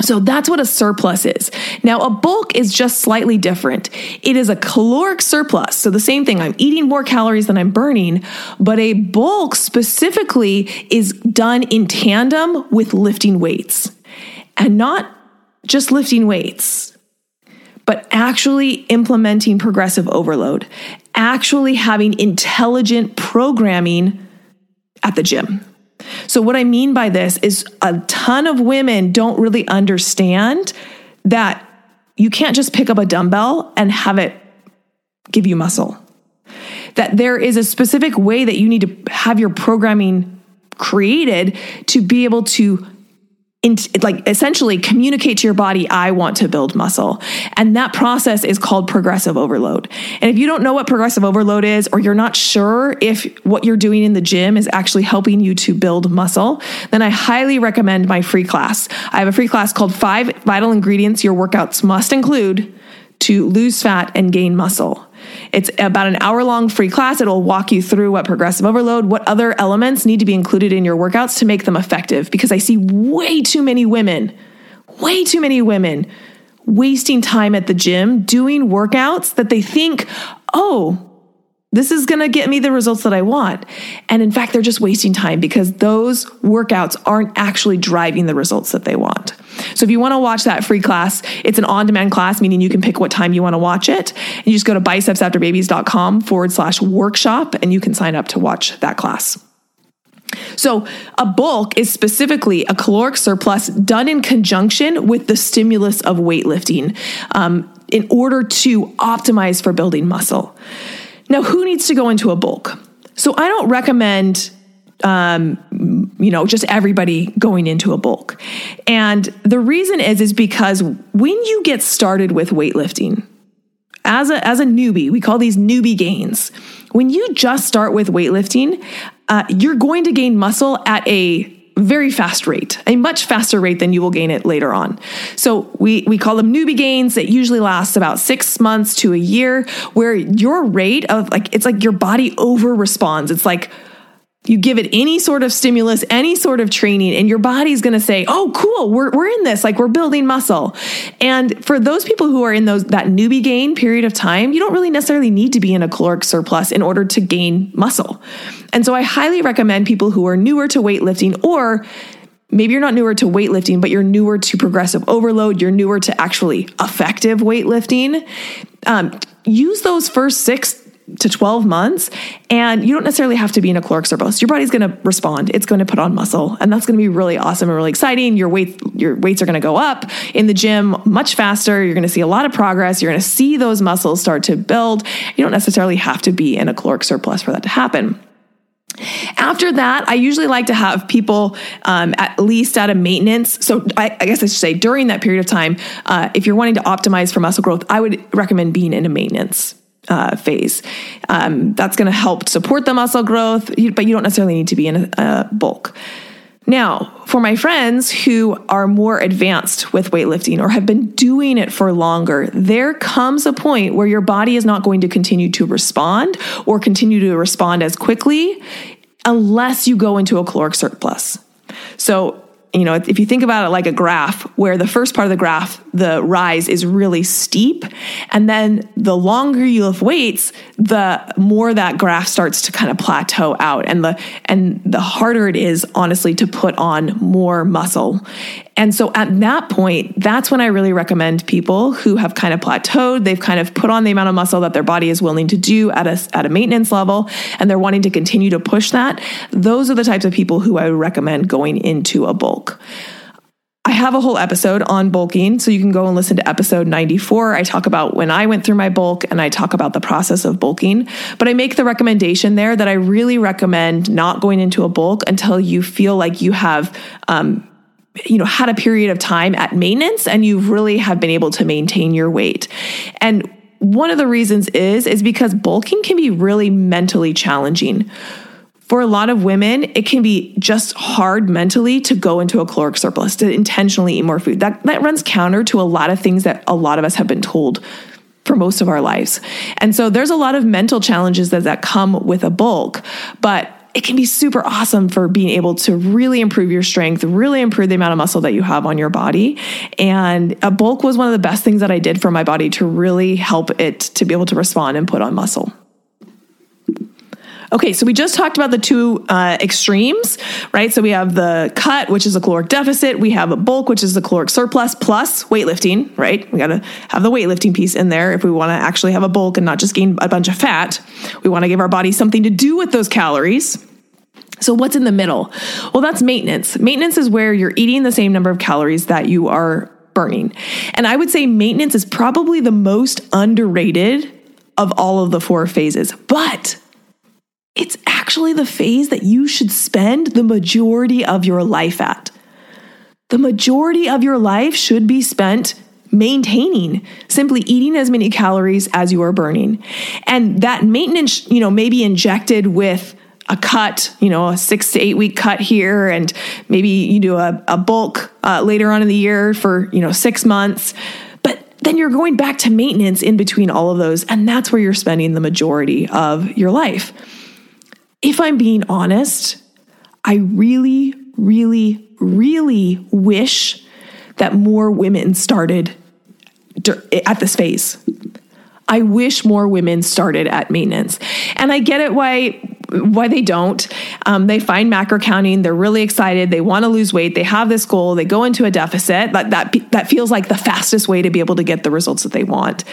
So that's what a surplus is. Now, a bulk is just slightly different. It is a caloric surplus. So the same thing, I'm eating more calories than I'm burning, but a bulk specifically is done in tandem with lifting weights and not just lifting weights, but actually implementing progressive overload, actually having intelligent programming at the gym. So, what I mean by this is a ton of women don't really understand that you can't just pick up a dumbbell and have it give you muscle. That there is a specific way that you need to have your programming created to be able to in, like essentially communicate to your body, I want to build muscle. And that process is called progressive overload. And if you don't know what progressive overload is, or you're not sure if what you're doing in the gym is actually helping you to build muscle, then I highly recommend my free class. I have a free class called Five Vital Ingredients Your Workouts Must Include to lose fat and gain muscle. It's about an hour long free class. It'll walk you through what progressive overload, what other elements need to be included in your workouts to make them effective. Because I see way too many women, way too many women wasting time at the gym doing workouts that they think, oh, this is going to get me the results that I want. And in fact, they're just wasting time because those workouts aren't actually driving the results that they want. So if you want to watch that free class, it's an on demand class, meaning you can pick what time you want to watch it. And you just go to bicepsafterbabies.com forward slash workshop and you can sign up to watch that class. So, a bulk is specifically a caloric surplus done in conjunction with the stimulus of weightlifting um, in order to optimize for building muscle. Now, who needs to go into a bulk? So I don't recommend um, you know, just everybody going into a bulk. And the reason is is because when you get started with weightlifting, as a as a newbie, we call these newbie gains. When you just start with weightlifting, uh, you're going to gain muscle at a very fast rate, a much faster rate than you will gain it later on. So we, we call them newbie gains that usually lasts about six months to a year, where your rate of like, it's like your body over responds. It's like, you give it any sort of stimulus, any sort of training, and your body's going to say, "Oh, cool, we're we're in this. Like we're building muscle." And for those people who are in those that newbie gain period of time, you don't really necessarily need to be in a caloric surplus in order to gain muscle. And so I highly recommend people who are newer to weightlifting or maybe you're not newer to weightlifting, but you're newer to progressive overload, you're newer to actually effective weightlifting. Um, use those first six to 12 months and you don't necessarily have to be in a caloric surplus. Your body's going to respond. It's going to put on muscle and that's going to be really awesome and really exciting. Your weight your weights are going to go up in the gym much faster. You're going to see a lot of progress. You're going to see those muscles start to build. You don't necessarily have to be in a caloric surplus for that to happen. After that, I usually like to have people um, at least at a maintenance. So I, I, guess I should say during that period of time, uh, if you're wanting to optimize for muscle growth, I would recommend being in a maintenance uh, phase. Um, that's going to help support the muscle growth, but you don't necessarily need to be in a, a bulk. Now, for my friends who are more advanced with weightlifting or have been doing it for longer, there comes a point where your body is not going to continue to respond or continue to respond as quickly unless you go into a caloric surplus. So, you know, if you think about it like a graph, where the first part of the graph, the rise is really steep, and then the longer you lift weights, the more that graph starts to kind of plateau out, and the and the harder it is, honestly, to put on more muscle. And so at that point, that's when I really recommend people who have kind of plateaued, they've kind of put on the amount of muscle that their body is willing to do at a, at a maintenance level, and they're wanting to continue to push that. Those are the types of people who I would recommend going into a bulk. I have a whole episode on bulking, so you can go and listen to episode 94. I talk about when I went through my bulk and I talk about the process of bulking. But I make the recommendation there that I really recommend not going into a bulk until you feel like you have um, you know had a period of time at maintenance and you really have been able to maintain your weight. And one of the reasons is is because bulking can be really mentally challenging. For a lot of women it can be just hard mentally to go into a caloric surplus to intentionally eat more food. That that runs counter to a lot of things that a lot of us have been told for most of our lives. And so there's a lot of mental challenges that, that come with a bulk, but it can be super awesome for being able to really improve your strength, really improve the amount of muscle that you have on your body. And a bulk was one of the best things that I did for my body to really help it to be able to respond and put on muscle. Okay, so we just talked about the two uh, extremes, right? So we have the cut, which is a caloric deficit. We have a bulk, which is a caloric surplus, plus weightlifting, right? We got to have the weightlifting piece in there if we want to actually have a bulk and not just gain a bunch of fat. We want to give our body something to do with those calories. So, what's in the middle? Well, that's maintenance. Maintenance is where you're eating the same number of calories that you are burning. And I would say maintenance is probably the most underrated of all of the four phases. But it's actually the phase that you should spend the majority of your life at. The majority of your life should be spent maintaining, simply eating as many calories as you are burning. And that maintenance, you know, may be injected with a cut, you know, a six to eight week cut here, and maybe you do a, a bulk uh, later on in the year for, you know, six months But then you're going back to maintenance in between all of those. And that's where you're spending the majority of your life. If I'm being honest, I really, really, really wish that more women started at this phase. I wish more women started at maintenance. And I get it why why they don't. Um, they find macro counting. They're really excited. They want to lose weight. They have this goal. They go into a deficit. That that that feels like the fastest way to be able to get the results that they want.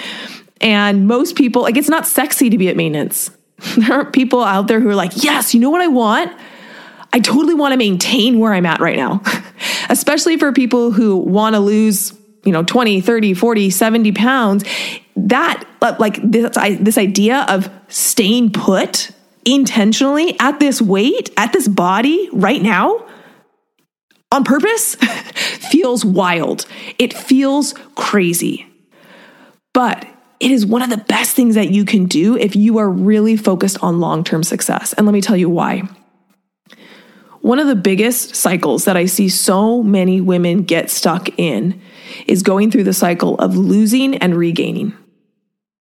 And most people, like, it's not sexy to be at maintenance. There are people out there who are like, yes, you know what I want? I totally want to maintain where I'm at right now, especially for people who want to lose you know 20 30 40 70 pounds that uh, like this, this idea of staying put intentionally at this weight at this body right now on purpose feels wild. It feels crazy. But it is one of the best things that you can do if you are really focused on long-term success and let me tell you why one of the biggest cycles that I see so many women get stuck in is going through the cycle of losing and regaining,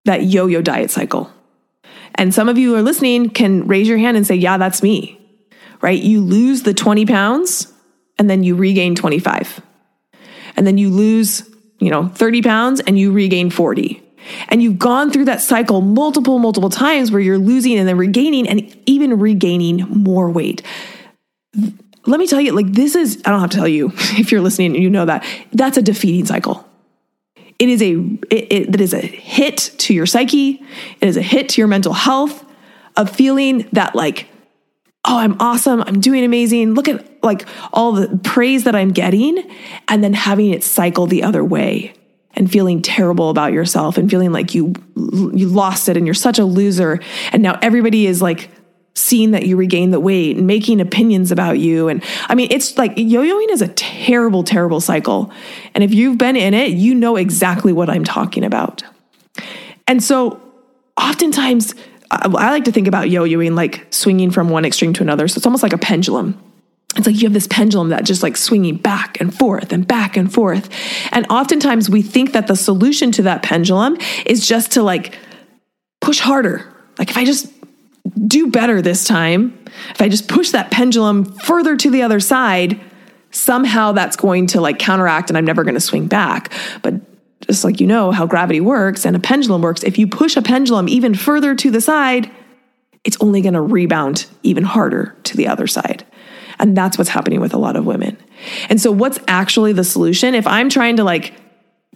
that yo yo diet cycle. And some of you who are listening can raise your hand and say, Yeah, that's me, right? You lose the 20 pounds and then you regain 25. And then you lose, you know, 30 pounds and you regain 40. And you've gone through that cycle multiple, multiple times where you're losing and then regaining and even regaining more weight let me tell you, like, this is, I don't have to tell you if you're listening and you know that, that's a defeating cycle. It is a, it, it, that is a hit to your psyche. It is a hit to your mental health of feeling that, like, oh, I'm awesome. I'm doing amazing. Look at like all the praise that I'm getting. And then having it cycle the other way and feeling terrible about yourself and feeling like you, you lost it and you're such a loser. And now everybody is like, seeing that you regain the weight and making opinions about you. And I mean, it's like yo yoing is a terrible, terrible cycle. And if you've been in it, you know exactly what I'm talking about. And so oftentimes, I like to think about yo yoing like swinging from one extreme to another. So it's almost like a pendulum. It's like you have this pendulum that just like swinging back and forth and back and forth. And oftentimes we think that the solution to that pendulum is just to like push harder. Like if I just do better this time, if I just push that pendulum further to the other side, somehow that's going to like counteract and I'm never going to swing back. But just like you know how gravity works and a pendulum works, if you push a pendulum even further to the side, it's only going to rebound even harder to the other side. And that's what's happening with a lot of women. And so, what's actually the solution? If I'm trying to like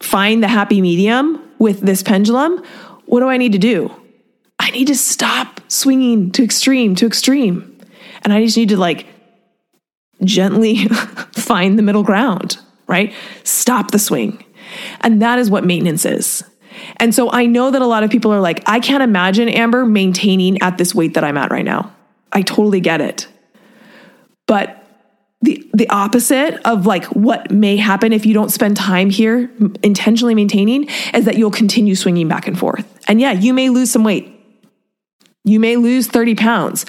find the happy medium with this pendulum, what do I need to do? I need to stop swinging to extreme to extreme. And I just need to like gently find the middle ground, right? Stop the swing. And that is what maintenance is. And so I know that a lot of people are like, I can't imagine Amber maintaining at this weight that I'm at right now. I totally get it. But the the opposite of like what may happen if you don't spend time here intentionally maintaining is that you'll continue swinging back and forth. And yeah, you may lose some weight. You may lose 30 pounds.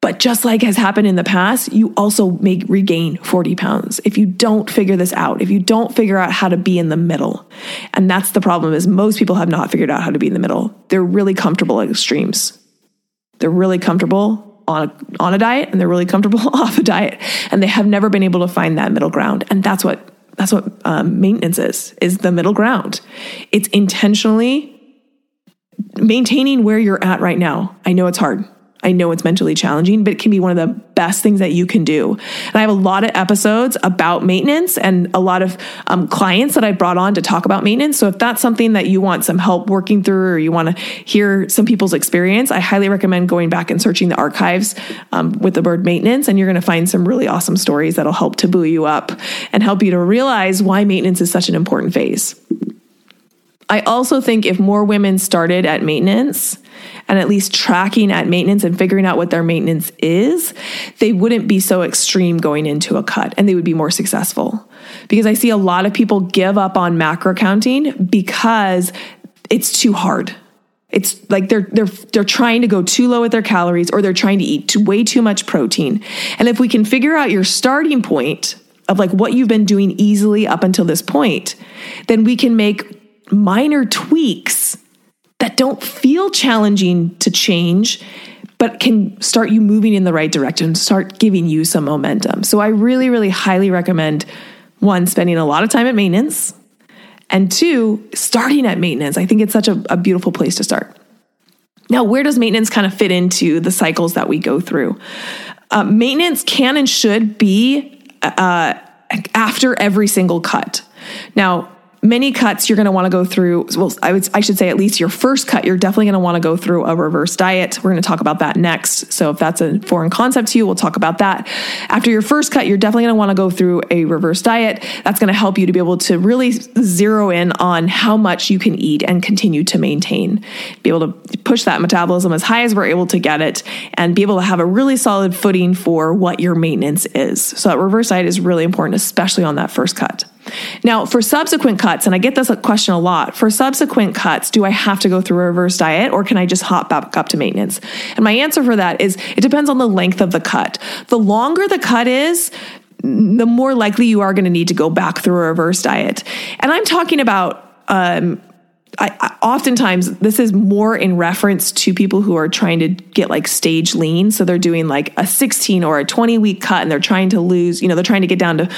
But just like has happened in the past, you also may regain 40 pounds if you don't figure this out, if you don't figure out how to be in the middle. And that's the problem is most people have not figured out how to be in the middle. They're really comfortable at extremes. They're really comfortable on a, on a diet and they're really comfortable off a diet and they have never been able to find that middle ground. And that's what that's what um, maintenance is is the middle ground. It's intentionally maintaining where you're at right now. I know it's hard. I know it's mentally challenging, but it can be one of the best things that you can do. And I have a lot of episodes about maintenance and a lot of um, clients that I brought on to talk about maintenance. So if that's something that you want some help working through or you want to hear some people's experience, I highly recommend going back and searching the archives um, with the word maintenance. And you're going to find some really awesome stories that'll help to buoy you up and help you to realize why maintenance is such an important phase. I also think if more women started at maintenance and at least tracking at maintenance and figuring out what their maintenance is, they wouldn't be so extreme going into a cut and they would be more successful. Because I see a lot of people give up on macro counting because it's too hard. It's like they're they're they're trying to go too low with their calories or they're trying to eat way too much protein. And if we can figure out your starting point of like what you've been doing easily up until this point, then we can make minor tweaks that don't feel challenging to change but can start you moving in the right direction, start giving you some momentum. So I really, really highly recommend one, spending a lot of time at maintenance, and two, starting at maintenance. I think it's such a, a beautiful place to start. Now, where does maintenance kind of fit into the cycles that we go through? Uh, maintenance can and should be uh, after every single cut. Now, many cuts you're going to want to go through well I would I should say at least your first cut you're definitely going to want to go through a reverse diet. We're going to talk about that next. So if that's a foreign concept to you, we'll talk about that. After your first cut, you're definitely going to want to go through a reverse diet. That's going to help you to be able to really zero in on how much you can eat and continue to maintain. Be able to push that metabolism as high as we're able to get it and be able to have a really solid footing for what your maintenance is. So that reverse diet is really important especially on that first cut. Now, for subsequent cuts, and I get this question a lot for subsequent cuts, do I have to go through a reverse diet or can I just hop back up to maintenance? And my answer for that is it depends on the length of the cut. The longer the cut is, the more likely you are going to need to go back through a reverse diet. And I'm talking about, um, I, I, oftentimes this is more in reference to people who are trying to get like stage lean. So they're doing like a 16 or a 20 week cut and they're trying to lose, you know, they're trying to get down to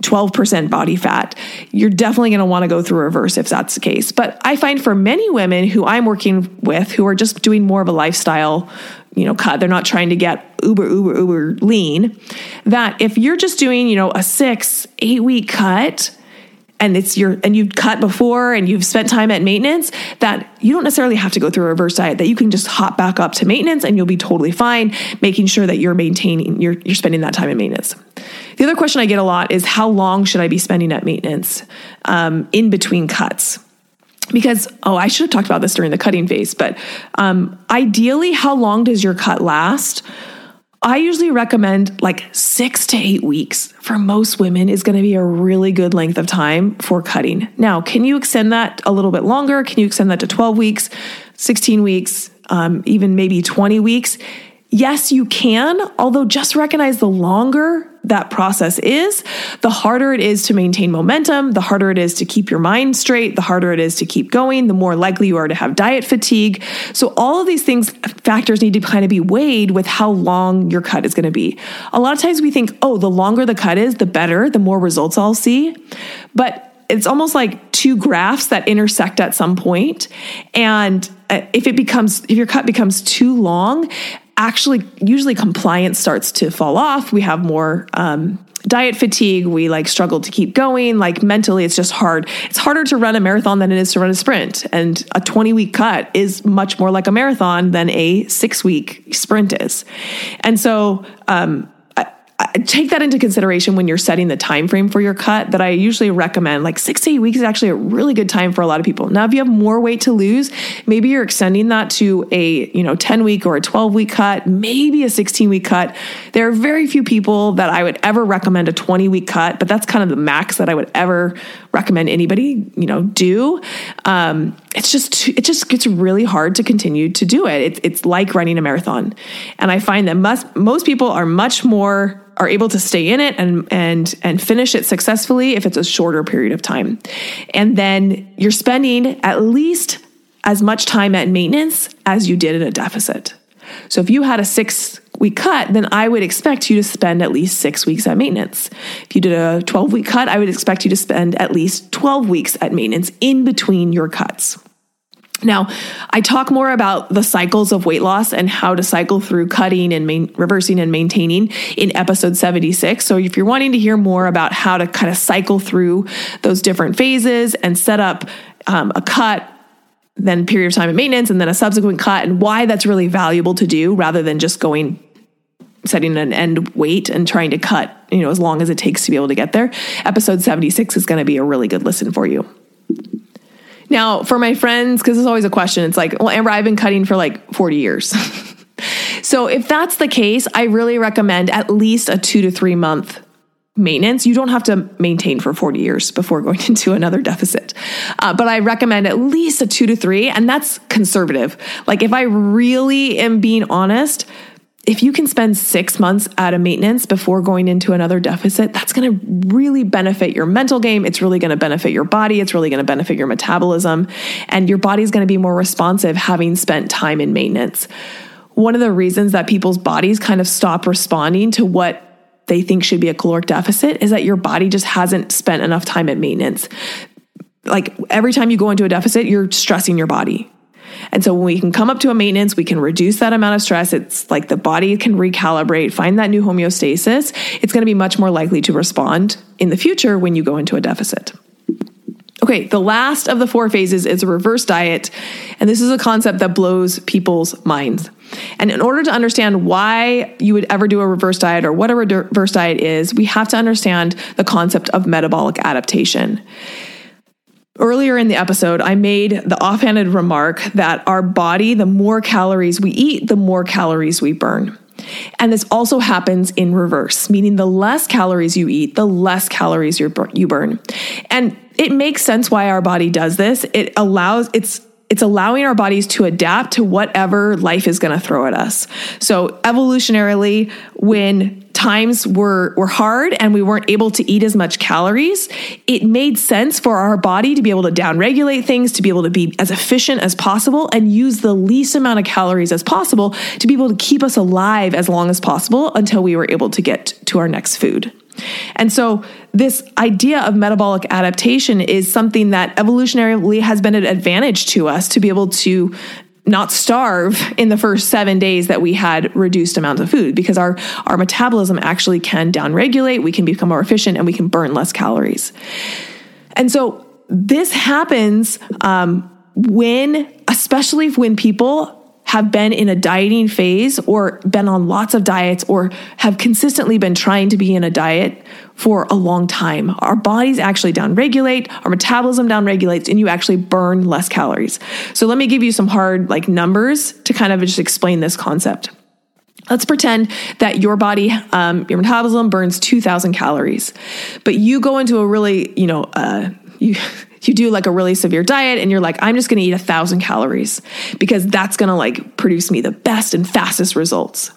12% body fat, you're definitely going to want to go through reverse if that's the case. But I find for many women who I'm working with who are just doing more of a lifestyle, you know, cut, they're not trying to get uber, uber, uber lean, that if you're just doing, you know, a six, eight week cut, and it's your and you've cut before and you've spent time at maintenance that you don't necessarily have to go through a reverse diet that you can just hop back up to maintenance and you'll be totally fine making sure that you're maintaining you're you're spending that time in maintenance the other question I get a lot is how long should I be spending at maintenance um, in between cuts? Because, oh, I should have talked about this during the cutting phase, but um, ideally, how long does your cut last? I usually recommend like six to eight weeks for most women is going to be a really good length of time for cutting. Now, can you extend that a little bit longer? Can you extend that to 12 weeks, 16 weeks, um, even maybe 20 weeks? Yes, you can, although just recognize the longer that process is, the harder it is to maintain momentum, the harder it is to keep your mind straight, the harder it is to keep going, the more likely you are to have diet fatigue. So, all of these things, factors need to kind of be weighed with how long your cut is going to be. A lot of times we think, oh, the longer the cut is, the better, the more results I'll see. But it's almost like two graphs that intersect at some point and uh, if it becomes if your cut becomes too long actually usually compliance starts to fall off. We have more um, diet fatigue. We like struggle to keep going. Like mentally, it's just hard. It's harder to run a marathon than it is to run a sprint. And a 20 week cut is much more like a marathon than a six week sprint is. And so, um, take that into consideration when you're setting the time frame for your cut that i usually recommend like six to eight weeks is actually a really good time for a lot of people. Now if you have more weight to lose maybe you're extending that to a you know 10 week or a 12 week cut maybe a 16 week cut. There are very few people that i would ever recommend a 20 week cut but that's kind of the max that i would ever recommend anybody you know do um, it's just it just gets really hard to continue to do it it's, it's like running a marathon and i find that most most people are much more are able to stay in it and and and finish it successfully if it's a shorter period of time. And then you're spending at least as much time at maintenance as you did in a deficit. So if you had a 6 week cut, then I would expect you to spend at least 6 weeks at maintenance. If you did a 12 week cut, I would expect you to spend at least 12 weeks at maintenance in between your cuts. Now, I talk more about the cycles of weight loss and how to cycle through cutting and main, reversing and maintaining in episode 76. So, if you're wanting to hear more about how to kind of cycle through those different phases and set up um, a cut, then period of time of maintenance, and then a subsequent cut, and why that's really valuable to do rather than just going setting an end weight and trying to cut, you know, as long as it takes to be able to get there. Episode 76 is going to be a really good listen for you. Now, for my friends, because it's always a question, it's like, well, Amber, I've been cutting for like 40 years. so if that's the case, I really recommend at least a two to three month maintenance. You don't have to maintain for 40 years before going into another deficit. Uh, but I recommend at least a two to three, and that's conservative. Like if I really am being honest, if you can spend six months at a maintenance before going into another deficit, that's going to really benefit your mental game. It's really going to benefit your body. It's really going to benefit your metabolism. And your body's going to be more responsive having spent time in maintenance. One of the reasons that people's bodies kind of stop responding to what they think should be a caloric deficit is that your body just hasn't spent enough time at maintenance. Like every time you go into a deficit, you're stressing your body and so when we can come up to a maintenance, we can reduce that amount of stress. It's like the body can recalibrate, find that new homeostasis. It's going to be much more likely to respond in the future when you go into a deficit. Okay, the last of the four phases is a reverse diet. And this is a concept that blows people's minds. And in order to understand why you would ever do a reverse diet or what a reverse diet is, we have to understand the concept of metabolic adaptation. Earlier in the episode, I made the offhanded remark that our body, the more calories we eat, the more calories we burn. And this also happens in reverse, meaning the less calories you eat, the less calories you burn. And it makes sense why our body does this. It allows, it's it's allowing our bodies to adapt to whatever life is going to throw at us. So evolutionarily, when times were were hard and we weren't able to eat as much calories, it made sense for our body to be able to downregulate things, to be able to be as efficient as possible and use the least amount of calories as possible to be able to keep us alive as long as possible until we were able to get to our next food. And so, this idea of metabolic adaptation is something that evolutionarily has been an advantage to us to be able to not starve in the first seven days that we had reduced amounts of food because our, our metabolism actually can downregulate, we can become more efficient, and we can burn less calories. And so, this happens um, when, especially when people have been in a dieting phase or been on lots of diets or have consistently been trying to be in a diet for a long time. Our bodies actually downregulate, our metabolism downregulates, and you actually burn less calories. So let me give you some hard like numbers to kind of just explain this concept. Let's pretend that your body, um, your metabolism burns 2,000 calories, but you go into a really, you know, uh, you you do like a really severe diet and you're like, I'm just going to eat a thousand calories because that's going to like produce me the best and fastest results.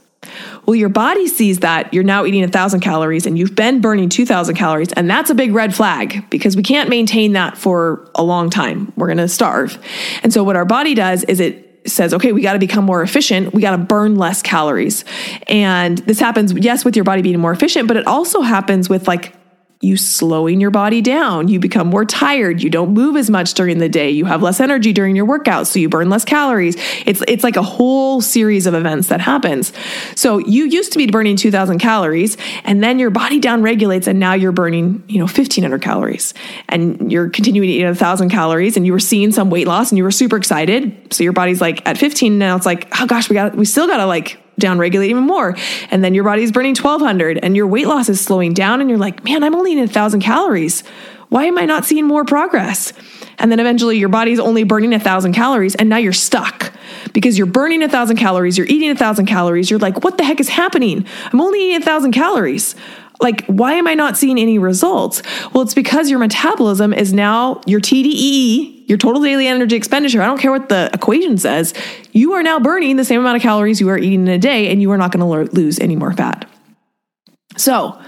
Well, your body sees that you're now eating a thousand calories and you've been burning 2,000 calories. And that's a big red flag because we can't maintain that for a long time. We're going to starve. And so what our body does is it says, okay, we got to become more efficient. We got to burn less calories. And this happens, yes, with your body being more efficient, but it also happens with like you slowing your body down. You become more tired. You don't move as much during the day. You have less energy during your workouts, so you burn less calories. It's it's like a whole series of events that happens. So you used to be burning 2000 calories and then your body down regulates and now you're burning, you know, 1500 calories. And you're continuing to eat 1000 calories and you were seeing some weight loss and you were super excited. So your body's like at 15 now it's like, "Oh gosh, we got we still got to like downregulate even more. And then your body's burning 1200 and your weight loss is slowing down. And you're like, man, I'm only eating a thousand calories. Why am I not seeing more progress? And then eventually your body's only burning a thousand calories and now you're stuck because you're burning a thousand calories, you're eating a thousand calories. You're like, what the heck is happening? I'm only eating a thousand calories like why am i not seeing any results? Well it's because your metabolism is now your TDEE your total daily energy expenditure i don't care what the equation says you are now burning the same amount of calories you are eating in a day and you are not going to lose any more fat. So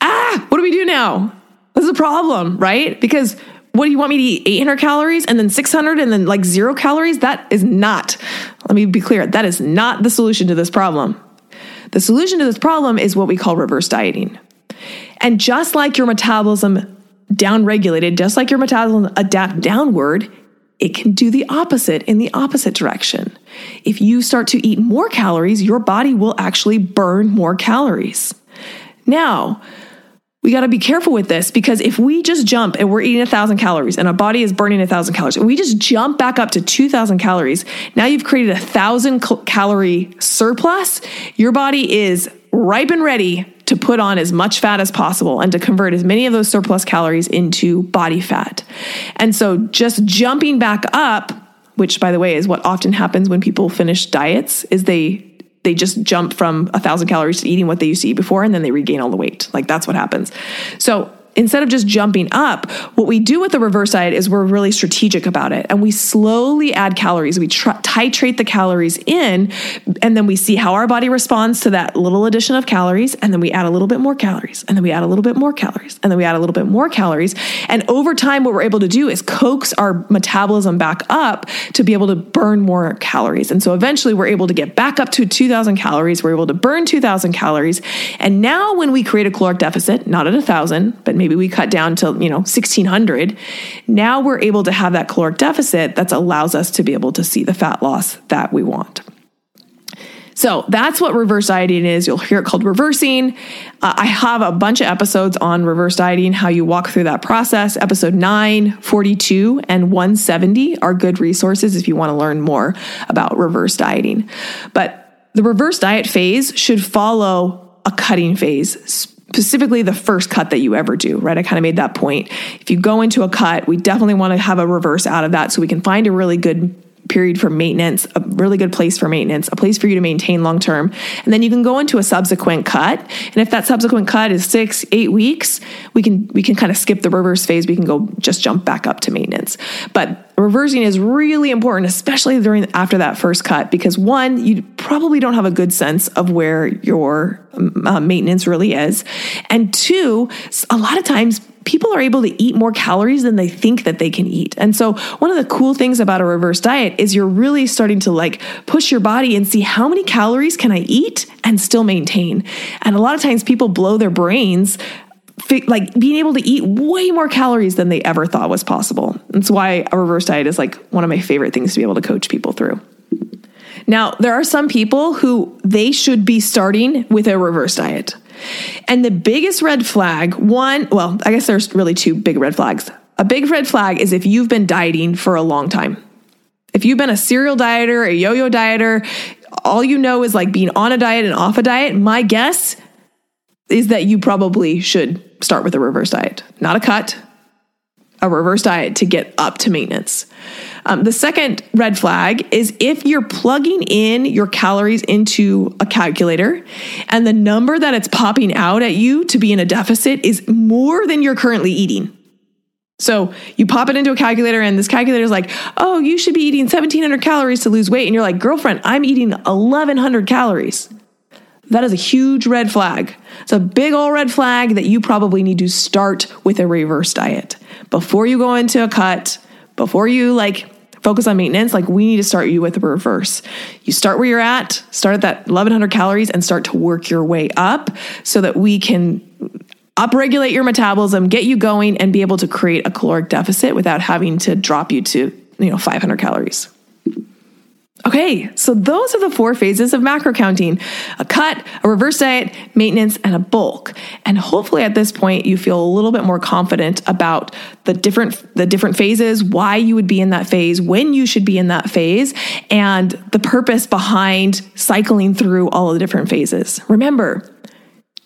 ah what do we do now? This is a problem right? Because what do you want me to eat? 800 calories and then 600 and then like zero calories? That is not let me be clear that is not the solution to this problem the solution to this problem is what we call reverse dieting. And just like your metabolism downregulated, just like your metabolism adapt downward, it can do the opposite in the opposite direction. If you start to eat more calories, your body will actually burn more calories. Now, we got to be careful with this because if we just jump and we're eating a thousand calories and our body is burning a thousand calories, and we just jump back up to 2,000 calories, now you've created a thousand calorie surplus. Your body is ripe and ready to put on as much fat as possible and to convert as many of those surplus calories into body fat. And so just jumping back up, which by the way is what often happens when people finish diets, is they they just jump from a thousand calories to eating what they used to eat before and then they regain all the weight. Like that's what happens. So instead of just jumping up, what we do with the reverse diet is we're really strategic about it and we slowly add calories. We tr- titrate the calories in and then we see how our body responds to that little addition of calories. And then we add a little bit more calories and then we add a little bit more calories and then we add a little bit more calories. And over time, what we're able to do is coax our metabolism back up to be able to burn more calories. And so eventually we're able to get back up to 2000 calories. We're able to burn 2000 calories. And now when we create a caloric deficit, not at a thousand, but maybe we cut down to, you know, 1600. Now we're able to have that caloric deficit that allows us to be able to see the fat loss that we want. So that's what reverse dieting is. You'll hear it called reversing. Uh, I have a bunch of episodes on reverse dieting, how you walk through that process. Episode 9, 42, and 170 are good resources if you want to learn more about reverse dieting. But the reverse diet phase should follow a cutting phase specifically the first cut that you ever do, right? I kind of made that point. If you go into a cut, we definitely want to have a reverse out of that so we can find a really good period for maintenance, a really good place for maintenance, a place for you to maintain long term. And then you can go into a subsequent cut. And if that subsequent cut is six, eight weeks, we can we can kind of skip the reverse phase. We can go just jump back up to maintenance. But reversing is really important, especially during after that first cut, because one, you probably don't have a good sense of where your um, uh, maintenance really is, and two, a lot of times people are able to eat more calories than they think that they can eat. And so one of the cool things about a reverse diet is you're really starting to like push your body and see how many calories can I eat and still maintain. And a lot of times people blow their brains like being able to eat way more calories than they ever thought was possible. That's why a reverse diet is like one of my favorite things to be able to coach people through. Now, there are some people who they should be starting with a reverse diet. And the biggest red flag, one, well, I guess there's really two big red flags. A big red flag is if you've been dieting for a long time. If you've been a serial dieter, a yo yo dieter, all you know is like being on a diet and off a diet, my guess is that you probably should start with a reverse diet, not a cut, a reverse diet to get up to maintenance. Um, the second red flag is if you're plugging in your calories into a calculator and the number that it's popping out at you to be in a deficit is more than you're currently eating. So you pop it into a calculator, and this calculator is like, oh, you should be eating 1700 calories to lose weight. And you're like, girlfriend, I'm eating 1100 calories. That is a huge red flag. It's a big old red flag that you probably need to start with a reverse diet. Before you go into a cut, before you like focus on maintenance, like we need to start you with a reverse. You start where you're at, start at that 1100 calories and start to work your way up so that we can upregulate your metabolism, get you going and be able to create a caloric deficit without having to drop you to, you know, 500 calories. Okay, so those are the four phases of macro counting a cut, a reverse diet, maintenance, and a bulk. And hopefully at this point you feel a little bit more confident about the different the different phases, why you would be in that phase, when you should be in that phase, and the purpose behind cycling through all of the different phases. Remember,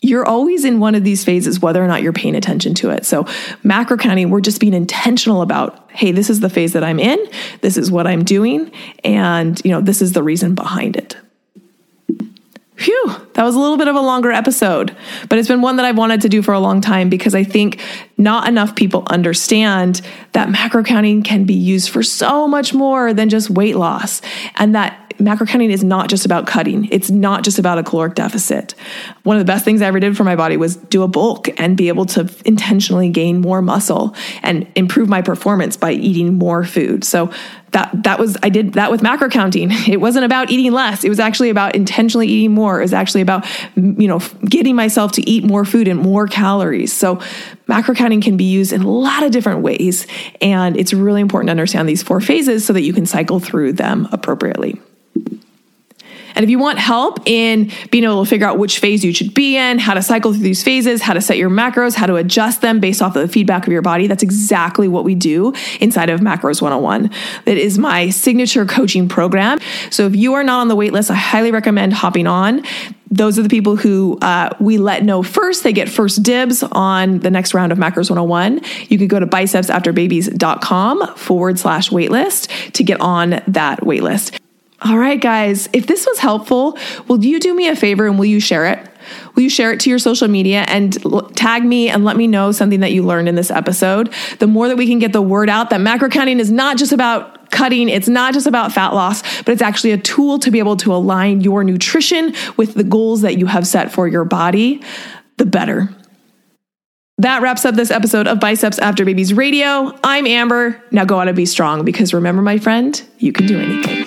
you're always in one of these phases, whether or not you're paying attention to it. So, macro counting, we're just being intentional about, hey, this is the phase that I'm in, this is what I'm doing, and you know, this is the reason behind it. Phew, that was a little bit of a longer episode, but it's been one that I've wanted to do for a long time because I think not enough people understand that macro counting can be used for so much more than just weight loss and that macro counting is not just about cutting. It's not just about a caloric deficit. One of the best things I ever did for my body was do a bulk and be able to intentionally gain more muscle and improve my performance by eating more food. So that that was I did that with macro counting. It wasn't about eating less. It was actually about intentionally eating more. It was actually about you know getting myself to eat more food and more calories. So macro counting can be used in a lot of different ways and it's really important to understand these four phases so that you can cycle through them appropriately. And if you want help in being able to figure out which phase you should be in, how to cycle through these phases, how to set your macros, how to adjust them based off of the feedback of your body, that's exactly what we do inside of Macros 101. That is my signature coaching program. So if you are not on the waitlist, I highly recommend hopping on those are the people who uh, we let know first. They get first dibs on the next round of Macros 101. You can go to bicepsafterbabies.com forward slash waitlist to get on that waitlist. All right, guys, if this was helpful, will you do me a favor and will you share it? Will you share it to your social media and l- tag me and let me know something that you learned in this episode? The more that we can get the word out that macro counting is not just about cutting, it's not just about fat loss, but it's actually a tool to be able to align your nutrition with the goals that you have set for your body, the better. That wraps up this episode of Biceps After Babies Radio. I'm Amber. Now go out and be strong because remember, my friend, you can do anything.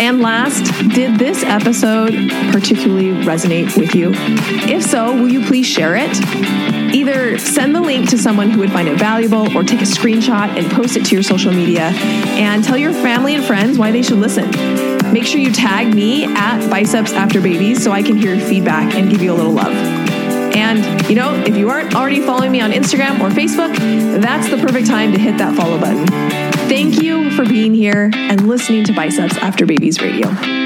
And last, did this episode particularly resonate with you? If so, will you please share it? Either send the link to someone who would find it valuable or take a screenshot and post it to your social media and tell your family and friends why they should listen. Make sure you tag me at Biceps After Babies so I can hear your feedback and give you a little love. And, you know, if you aren't already following me on Instagram or Facebook, that's the perfect time to hit that follow button. Thank you for being here and listening to Biceps After Babies Radio.